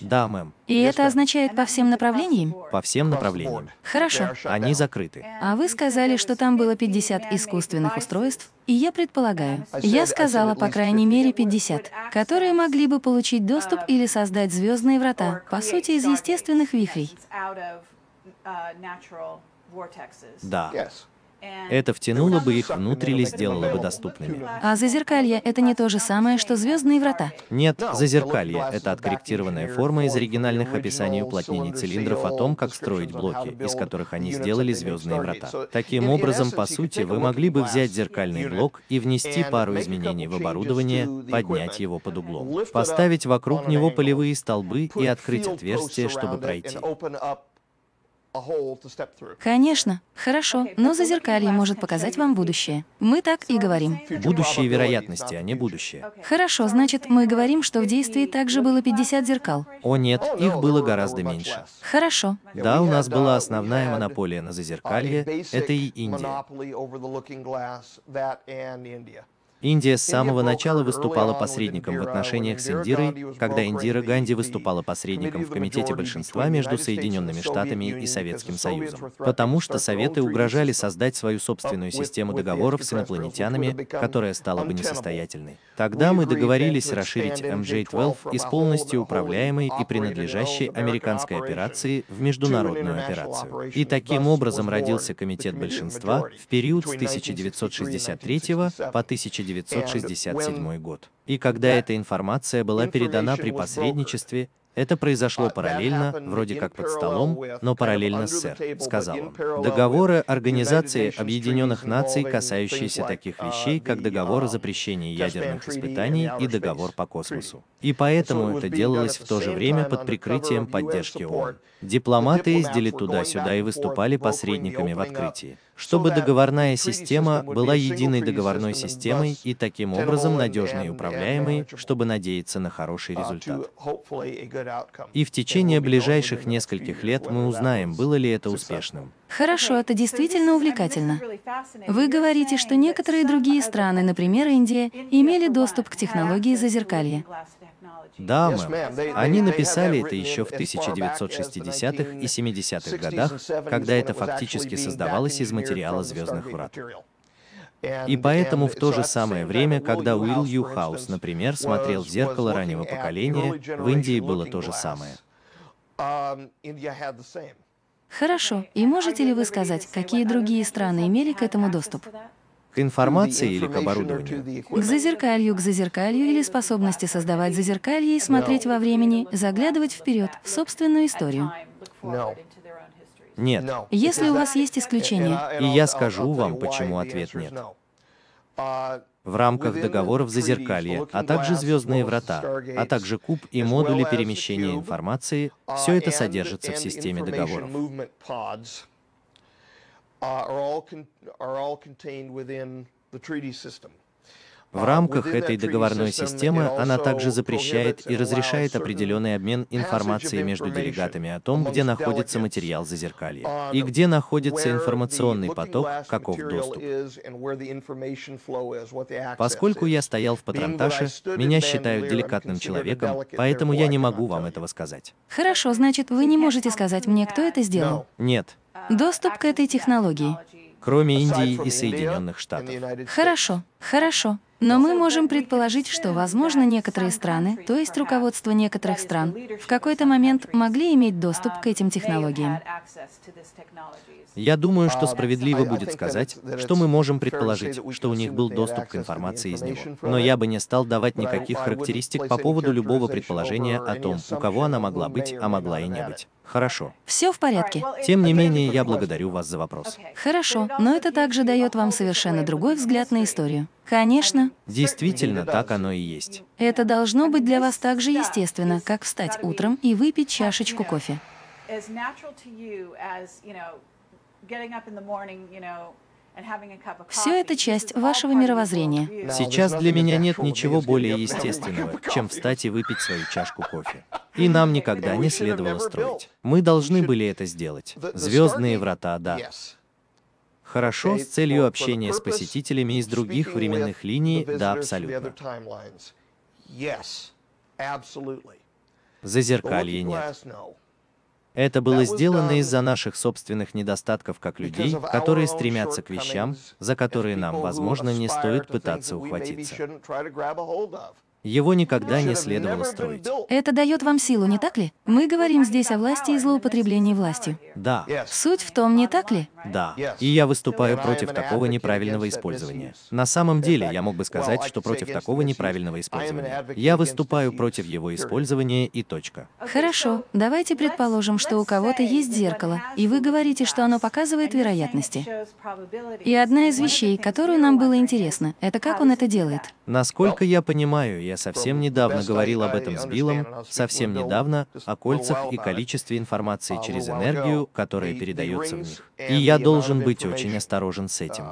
Да, мэм. И это означает по всем направлениям? По всем направлениям. Хорошо. Они закрыты. А вы сказали, что там было 50 искусственных устройств, и я предполагаю, я сказала, по крайней мере, 50, которые могли бы получить доступ или создать звездные врата, по сути, из естественных вихрей. Да. Это втянуло бы их внутрь или сделало бы доступными. А зазеркалье — это не то же самое, что звездные врата. Нет, зазеркалье — это откорректированная форма из оригинальных описаний уплотнений цилиндров о том, как строить блоки, из которых они сделали звездные врата. Таким образом, по сути, вы могли бы взять зеркальный блок и внести пару изменений в оборудование, поднять его под углом, поставить вокруг него полевые столбы и открыть отверстие, чтобы пройти. Конечно, хорошо, но зазеркалье может показать вам будущее. Мы так и говорим. Будущее вероятности, а не будущее. Хорошо, значит, мы говорим, что в действии также было 50 зеркал. О нет, их было гораздо меньше. Хорошо. Да, у нас была основная монополия на зазеркалье, это и Индия. Индия с самого начала выступала посредником в отношениях с Индирой, когда Индира Ганди выступала посредником в Комитете большинства между Соединенными Штатами и Советским Союзом, потому что Советы угрожали создать свою собственную систему договоров с инопланетянами, которая стала бы несостоятельной. Тогда мы договорились расширить MJ-12 из полностью управляемой и принадлежащей американской операции в международную операцию. И таким образом родился Комитет большинства в период с 1963 по 19 1967 год. И когда эта информация была передана при посредничестве, это произошло параллельно, вроде как под столом, но параллельно с СЭР, сказал он. Договоры Организации Объединенных Наций, касающиеся таких вещей, как договор о запрещении ядерных испытаний и договор по космосу. И поэтому это делалось в то же время под прикрытием поддержки ООН. Дипломаты ездили туда-сюда и выступали посредниками в открытии чтобы договорная система была единой договорной системой и таким образом надежной и управляемой, чтобы надеяться на хороший результат. И в течение ближайших нескольких лет мы узнаем, было ли это успешным. Хорошо, это действительно увлекательно. Вы говорите, что некоторые другие страны, например, Индия, имели доступ к технологии зазеркалья. Да, мэм. Они написали это еще в 1960-х и 70-х годах, когда это фактически создавалось из материала «Звездных врат». И поэтому в то же самое время, когда Уилл Юхаус, например, смотрел в зеркало раннего поколения, в Индии было то же самое. Хорошо. И можете ли вы сказать, какие другие страны имели к этому доступ? К информации или к оборудованию? К зазеркалью, к зазеркалью или способности создавать зазеркалье и смотреть во времени, заглядывать вперед, в собственную историю. Нет. Если у вас есть исключения. И я скажу вам, почему ответ нет. В рамках договоров Зазеркалья, а также Звездные врата, а также куб и модули перемещения информации, все это содержится в системе договоров. В рамках этой договорной системы она также запрещает и разрешает определенный обмен информацией между делегатами о том, где находится материал зазеркалья и где находится информационный поток, каков доступ. Поскольку я стоял в Патронташе, меня считают деликатным человеком, поэтому я не могу вам этого сказать. Хорошо, значит, вы не можете сказать мне, кто это сделал? Нет. Доступ к этой технологии. Кроме Индии и Соединенных Штатов. Хорошо, хорошо. Но мы можем предположить, что, возможно, некоторые страны, то есть руководство некоторых стран, в какой-то момент могли иметь доступ к этим технологиям. Я думаю, что справедливо будет сказать, что мы можем предположить, что у них был доступ к информации из него. Но я бы не стал давать никаких характеристик по поводу любого предположения о том, у кого она могла быть, а могла и не быть. Хорошо. Все в порядке. Тем не менее, я благодарю вас за вопрос. Хорошо, но это также дает вам совершенно другой взгляд на историю. Конечно. Действительно, так оно и есть. Это должно быть для вас так же естественно, как встать утром и выпить чашечку кофе. Все это часть вашего мировоззрения. Сейчас для меня нет ничего более естественного, чем встать и выпить свою чашку кофе. И нам никогда не следовало строить. Мы должны были это сделать. Звездные врата, да. Хорошо, с целью общения с посетителями из других временных линий, да, абсолютно. Зазеркалье нет. Это было сделано из-за наших собственных недостатков как людей, которые стремятся к вещам, за которые нам, возможно, не стоит пытаться ухватиться. Его никогда не следовало строить. Это дает вам силу, не так ли? Мы говорим здесь о власти и злоупотреблении властью. Да, Суть в том, не так ли? да. И я выступаю против такого неправильного использования. На самом деле, я мог бы сказать, что против такого неправильного использования. Я выступаю против его использования и точка. Хорошо, давайте предположим, что у кого-то есть зеркало, и вы говорите, что оно показывает вероятности. И одна из вещей, которую нам было интересно, это как он это делает. Насколько я понимаю, я совсем недавно говорил об этом с Биллом, совсем недавно, о кольцах и количестве информации через энергию, которая передается в них. И я должен быть очень осторожен с этим.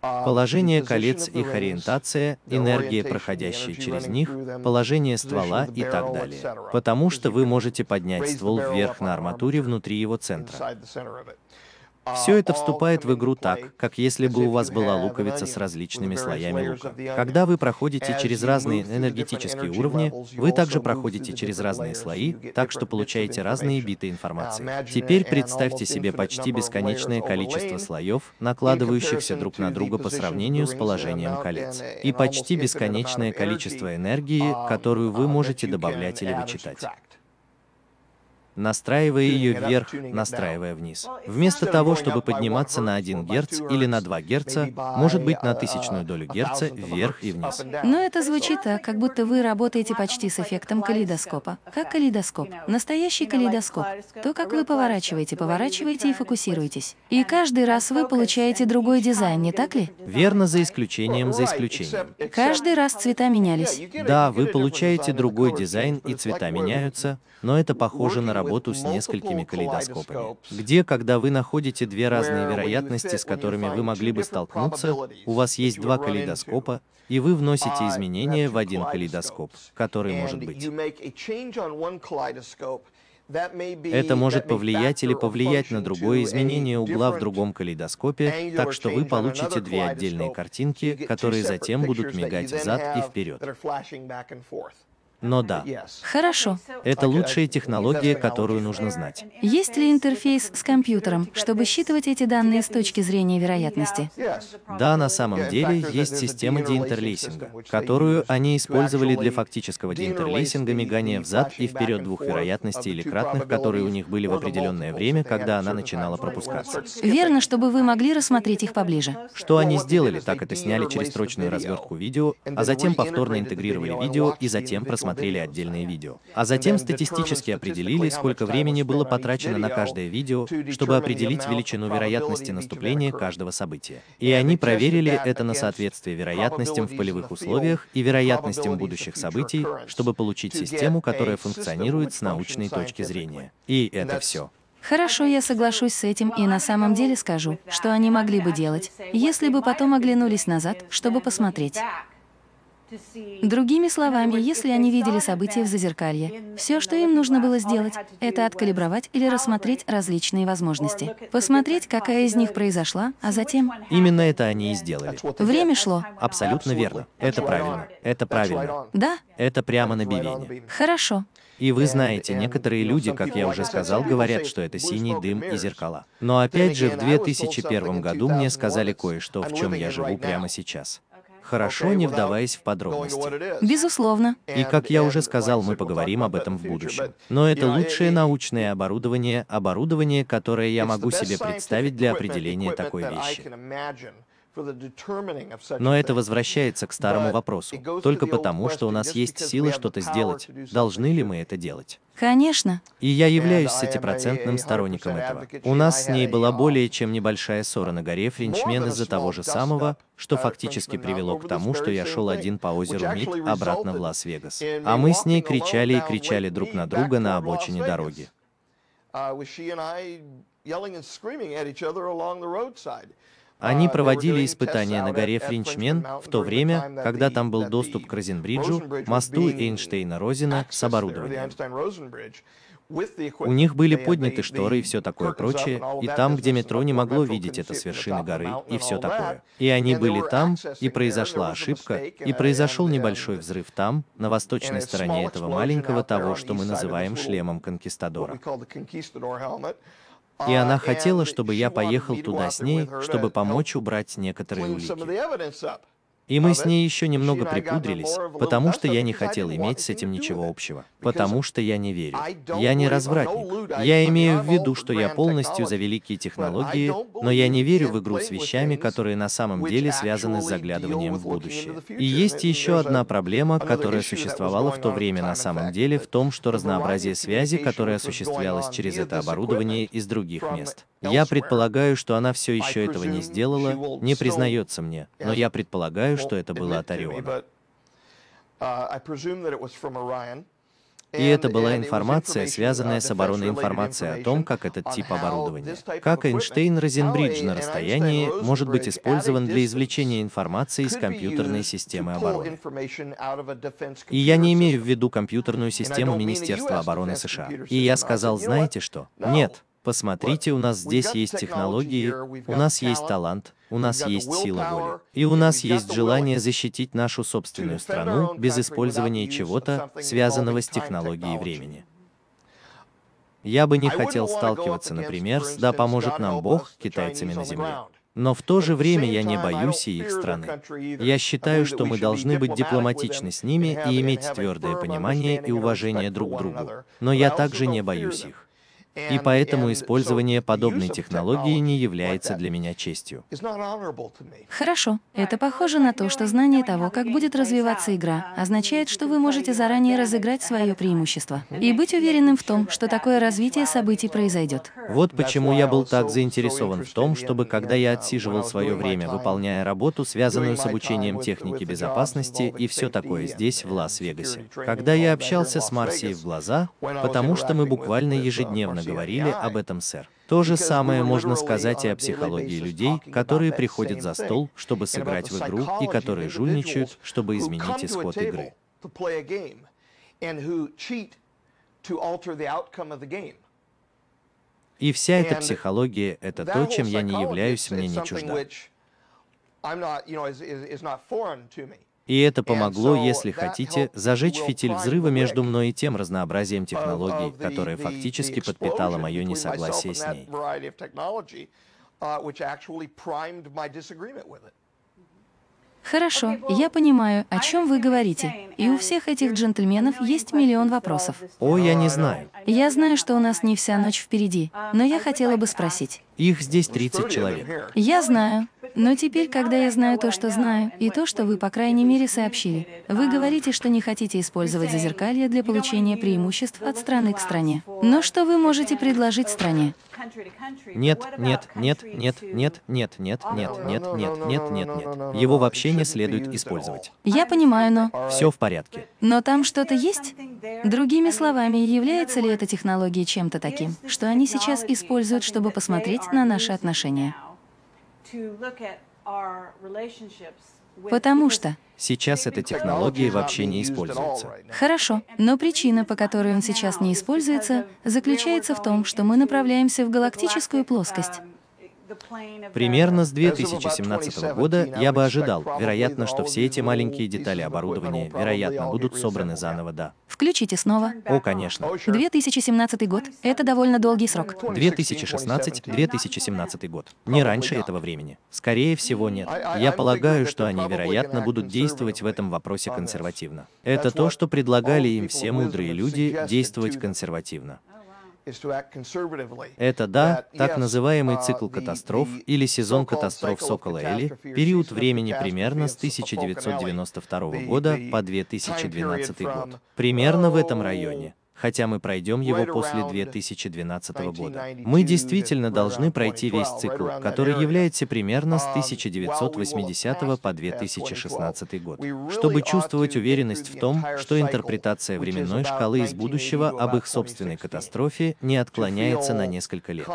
Положение колец, их ориентация, энергия, проходящая через них, положение ствола и так далее. Потому что вы можете поднять ствол вверх на арматуре внутри его центра. Все это вступает в игру так, как если бы у вас была луковица с различными слоями лука. Когда вы проходите через разные энергетические уровни, вы также проходите через разные слои, так что получаете разные биты информации. Теперь представьте себе почти бесконечное количество слоев, накладывающихся друг на друга по сравнению с положением колец, и почти бесконечное количество энергии, которую вы можете добавлять или вычитать. Настраивая ее вверх, настраивая вниз. Вместо того, чтобы подниматься на hertz 1 or by Гц или на hertz, 2 Гц, может быть на тысячную долю a вверх и вниз. Но это звучит так, как будто вы работаете почти с эффектом калейдоскопа. Как калейдоскоп. Настоящий калейдоскоп. То, как вы поворачиваете, поворачиваете и фокусируетесь. И каждый раз вы получаете другой дизайн, не так ли? Верно, за исключением за исключением. Каждый раз цвета менялись. Да, вы получаете другой дизайн, и цвета меняются, но это похоже на with работу с несколькими калейдоскопами, где, когда вы находите две разные вероятности, с которыми вы могли бы столкнуться, у вас есть два калейдоскопа, и вы вносите изменения в один калейдоскоп, который может быть. Это может повлиять или повлиять на другое изменение угла в другом калейдоскопе, так что вы получите две отдельные картинки, которые затем будут мигать взад и вперед. Но да. Хорошо. это лучшая технология, которую нужно знать. Есть ли интерфейс с компьютером, чтобы считывать эти данные с точки зрения вероятности? Да, на самом деле есть система деинтерлейсинга, которую они использовали для фактического деинтерлейсинга мигания взад и вперед двух вероятностей или кратных, которые у них были в определенное время, когда она начинала пропускаться. Верно, чтобы вы могли рассмотреть их поближе. Что они сделали, так это сняли через строчную развертку видео, а затем повторно интегрировали видео и затем просмотрели videos. отдельные видео. А затем статистически определили, сколько времени было потрачено на каждое видео, чтобы определить величину вероятности наступления каждого события. И они проверили это на соответствие вероятностям в полевых условиях и вероятностям будущих событий, чтобы получить систему, которая функционирует с научной точки зрения. И это все. Хорошо, я соглашусь с этим и на самом деле скажу, что они могли бы делать, если бы потом оглянулись назад, чтобы посмотреть. Другими словами, если они видели события в зазеркалье, все, что им нужно было сделать, это откалибровать или рассмотреть различные возможности. Посмотреть, какая из них произошла, а затем... Именно это они и сделали. Время шло. Абсолютно верно. Это правильно. Это правильно. Да? Это прямо на бивене. Хорошо. И вы знаете, некоторые люди, как я уже сказал, говорят, что это синий дым и зеркала. Но опять же, в again, I was told 2001 something in году мне 2001 сказали кое-что, в чем я живу прямо сейчас. Хорошо, не вдаваясь в подробности. Безусловно. И как я уже сказал, мы поговорим об этом в будущем. Но это лучшее научное оборудование, оборудование, которое я могу себе представить для определения такой вещи. Но это возвращается к старому But вопросу. Только the old потому, что у question, нас есть because we силы have the что-то power сделать, to do something, должны ли мы это делать? Конечно. И я являюсь And I am a пятипроцентным сторонником 100% этого. У нас с had ней a, была uh, более чем небольшая ссора на горе Френчмен more than a из-за того же самого, что uh, фактически uh, привело over к тому, что я same шел thing, один по озеру Мид actually обратно в Лас-Вегас. А me мы с ней кричали и кричали друг на друга на обочине дороги. Uh. Они Uh, проводили испытания на горе Frenchman в то время, когда там был доступ к Розенбриджу, мосту Эйнштейна-Розена с оборудованием. У них были подняты шторы и все такое прочее, и там, где метро не могло видеть это с вершины горы и все такое. И они были там, и произошла ошибка, и произошел небольшой взрыв там, на восточной стороне этого маленького того, что мы называем шлемом конкистадора. И она хотела, чтобы я поехал туда с ней, чтобы помочь убрать некоторые улики. И мы с ней еще немного припудрились, потому что я не хотел иметь с этим ничего общего. Потому что я не верю. Я не развратник. Я имею в виду, что я полностью за великие технологии, но я не верю в игру с вещами, которые на самом деле связаны с заглядыванием в будущее. И есть еще одна проблема, которая существовала в то время на самом деле, в том, что разнообразие связи, которое осуществлялось через это оборудование из других мест. Я предполагаю, что она все еще этого не сделала, не признается мне, но я предполагаю, что это было от Ориона. И это была информация, связанная с обороной информации о том, как этот тип оборудования, как Эйнштейн-Розенбридж на расстоянии, может быть использован для извлечения информации из компьютерной системы обороны. И я не имею в виду компьютерную систему Министерства обороны США. И я сказал, знаете что? Нет, Посмотрите, у нас здесь есть технологии, у нас есть талант, у нас есть сила воли. И у нас есть желание защитить нашу собственную страну без использования чего-то, связанного с технологией времени. Я бы не хотел сталкиваться, например, с «да поможет нам Бог» китайцами на Земле. Но в то же время я не боюсь и их страны. Я считаю, что мы должны быть дипломатичны с ними и иметь твердое понимание и уважение друг к другу. Но я также не боюсь их. И поэтому использование подобной технологии не является для меня честью. Хорошо. Это похоже на то, что знание того, как будет развиваться игра, означает, что вы можете заранее разыграть свое преимущество и быть уверенным в том, что такое развитие событий произойдет. Вот почему я был так заинтересован в том, чтобы, когда я отсиживал свое время, выполняя работу, связанную с обучением техники безопасности и все такое здесь, в Лас-Вегасе, когда я общался с Марсией в глаза, потому что мы буквально ежедневно говорили об этом, сэр. То же самое можно сказать и о психологии людей, которые приходят за стол, чтобы сыграть в игру, и которые жульничают, чтобы изменить исход игры. И вся эта психология — это то, чем я не являюсь, мне не чужда. И это помогло, если хотите, зажечь фитиль взрыва между мной и тем разнообразием технологий, которое фактически подпитало мое несогласие с ней. Хорошо, я понимаю, о чем вы говорите. И у всех этих джентльменов есть миллион вопросов. О, я не знаю. Я знаю, что у нас не вся ночь впереди, но я хотела бы спросить. Их здесь 30 человек. Я знаю. Но теперь, когда я знаю то, что знаю, и то, что вы, по крайней мере, сообщили, вы говорите, что не хотите использовать зазеркалье для получения преимуществ от страны к стране. Но что вы можете предложить стране? Нет, нет, нет, нет, нет, нет, нет, нет, нет, нет, нет, нет, нет. Его вообще не следует использовать. Я понимаю, но... Все в порядке. Но там что-то есть? Другими словами, является ли эта технология чем-то таким, что они сейчас используют, чтобы посмотреть на наши отношения? Потому что Сейчас эта технология вообще не используется. Хорошо, но причина, по которой он сейчас не используется, заключается в том, что мы направляемся в галактическую плоскость. Примерно с 2017 года я бы ожидал, вероятно, что все эти маленькие детали оборудования, вероятно, будут собраны заново, да. Включите снова. О, конечно. 2017 год — это довольно долгий срок. 2016-2017 год. Не раньше этого времени. Скорее всего, нет. Я полагаю, что они, вероятно, будут действовать в этом вопросе консервативно. Это то, что предлагали им все мудрые люди — действовать консервативно. Это, да, так называемый uh, цикл катастроф или сезон катастроф Сокола Эли, период времени примерно с 1992 года по 2012 год. Примерно в этом районе хотя мы пройдем его после 2012 года. Мы действительно должны пройти весь цикл, который является примерно с 1980 по 2016 год, чтобы чувствовать уверенность в том, что интерпретация временной шкалы из будущего об их собственной катастрофе не отклоняется на несколько лет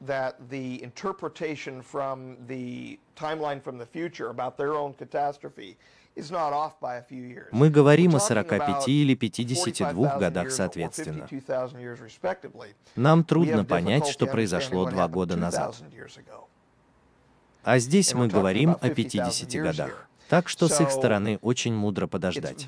that the interpretation from the timeline from the future about their own catastrophe мы говорим о 45 или 52 годах соответственно. Нам трудно понять, что произошло два года назад. А здесь мы говорим о 50 годах. Так что с их стороны очень мудро подождать.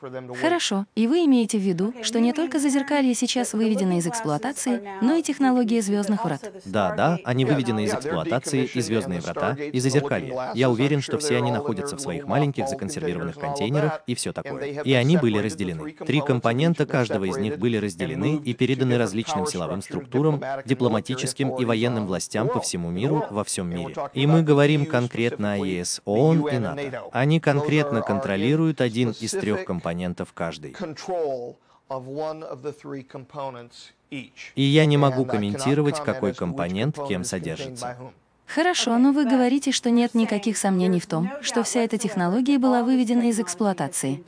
Хорошо. И вы имеете в виду, что не только зазеркалье сейчас выведено из эксплуатации, но и технология звездных врат. Да, да, они выведены из эксплуатации, и звездные врата, и зазеркалье. Я уверен, что все они находятся в своих маленьких законсервированных контейнерах и все такое. И они были разделены. Три компонента каждого из них были разделены и переданы различным силовым структурам, дипломатическим и военным властям по всему миру, во всем мире. И мы говорим конкретно о ЕС, ООН и НАТО. Они конкретно контролируют один из трех компонентов каждый. И я не могу комментировать, какой компонент кем содержится. Хорошо, но вы говорите, что нет никаких сомнений в том, что вся эта технология была выведена из эксплуатации.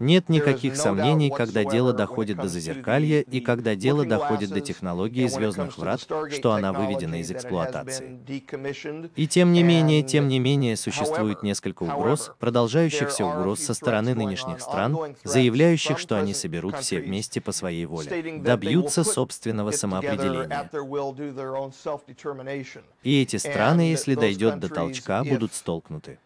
Нет никаких сомнений, когда дело доходит до зазеркалья и когда дело доходит до технологии звездных врат, что она выведена из эксплуатации. И тем не менее, тем не менее, существует несколько угроз, продолжающихся угроз со стороны нынешних стран, заявляющих, что они соберут все вместе по своей воле, добьются собственного самоопределения. И эти страны, если дойдет до толчка, будут столкнуты.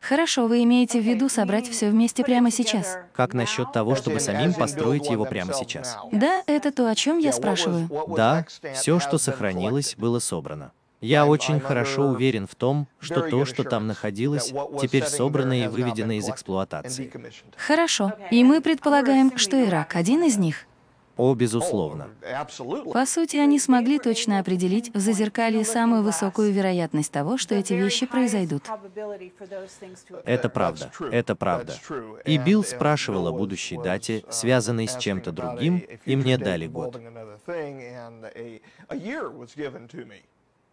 Хорошо, вы имеете в виду собрать все вместе прямо сейчас? Как насчет того, чтобы самим построить его прямо сейчас? Да, это то, о чем я спрашиваю. Да, все, что сохранилось, было собрано. Я очень хорошо уверен в том, что то, что там находилось, теперь собрано и выведено из эксплуатации. Хорошо. И мы предполагаем, что Ирак один из них. О, безусловно. По сути, они смогли точно определить в зазеркалье самую высокую вероятность того, что эти вещи произойдут. Это правда, это правда. И Билл спрашивал о будущей дате, связанной с чем-то другим, и мне дали год.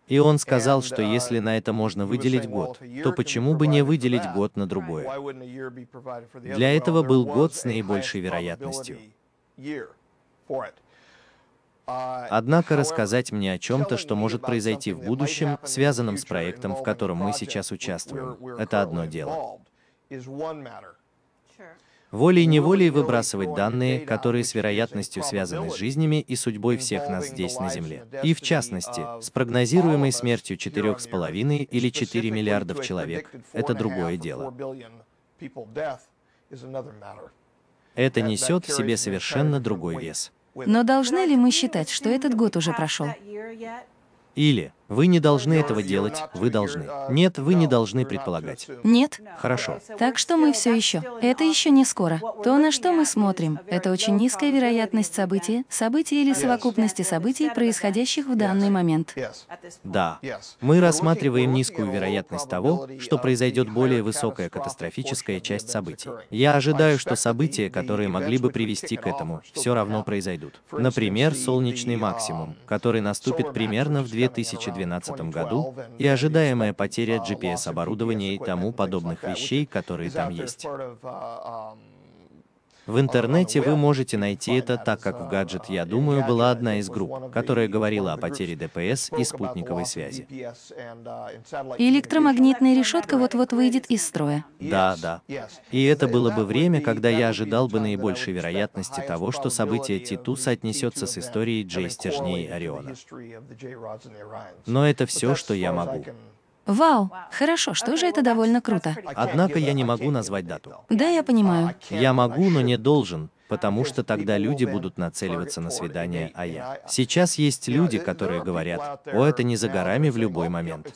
И он сказал, что если на это можно выделить год, то почему бы не выделить год на другое? Для этого был год с наибольшей вероятностью. Однако рассказать мне о чем-то, что может произойти в будущем, связанном с проектом, в котором мы сейчас участвуем, это одно дело. Волей-неволей выбрасывать данные, которые с вероятностью связаны с жизнями и судьбой всех нас здесь на Земле. И в частности, с прогнозируемой смертью 4,5 или 4 миллиардов человек, это другое дело. Это несет в себе совершенно другой вес. Но должны ли мы считать, что этот год уже прошел? Или вы не должны этого делать, вы должны. Нет, вы не должны предполагать. Нет? Хорошо. Так что мы все еще. Это еще не скоро. То, на что мы смотрим, это очень низкая вероятность события, события или совокупности событий, происходящих в данный момент. Да. Мы рассматриваем низкую вероятность того, что произойдет более высокая катастрофическая часть событий. Я ожидаю, что события, которые могли бы привести к этому, все равно произойдут. Например, солнечный максимум, который наступит примерно в 2020 2012 году и ожидаемая потеря GPS-оборудования и тому подобных вещей, которые там есть. В интернете вы можете найти это, так как в гаджет, я думаю, была одна из групп, которая говорила о потере ДПС и спутниковой связи. электромагнитная решетка вот-вот выйдет из строя. Да, да. И это было бы время, когда я ожидал бы наибольшей вероятности того, что событие Титу соотнесется с историей Джей-стержней Ориона. Но это все, что я могу. Вау, хорошо, что же это довольно круто. Однако я не могу назвать дату. Да, я понимаю. Я могу, но не должен, потому что тогда люди будут нацеливаться на свидание, а я. Сейчас есть люди, которые говорят, о, это не за горами в любой момент.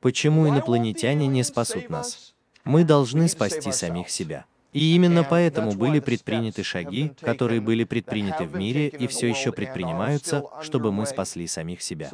Почему инопланетяне не спасут нас? Мы должны спасти самих себя. И именно поэтому были предприняты шаги, которые были предприняты в мире и все еще предпринимаются, чтобы мы спасли самих себя.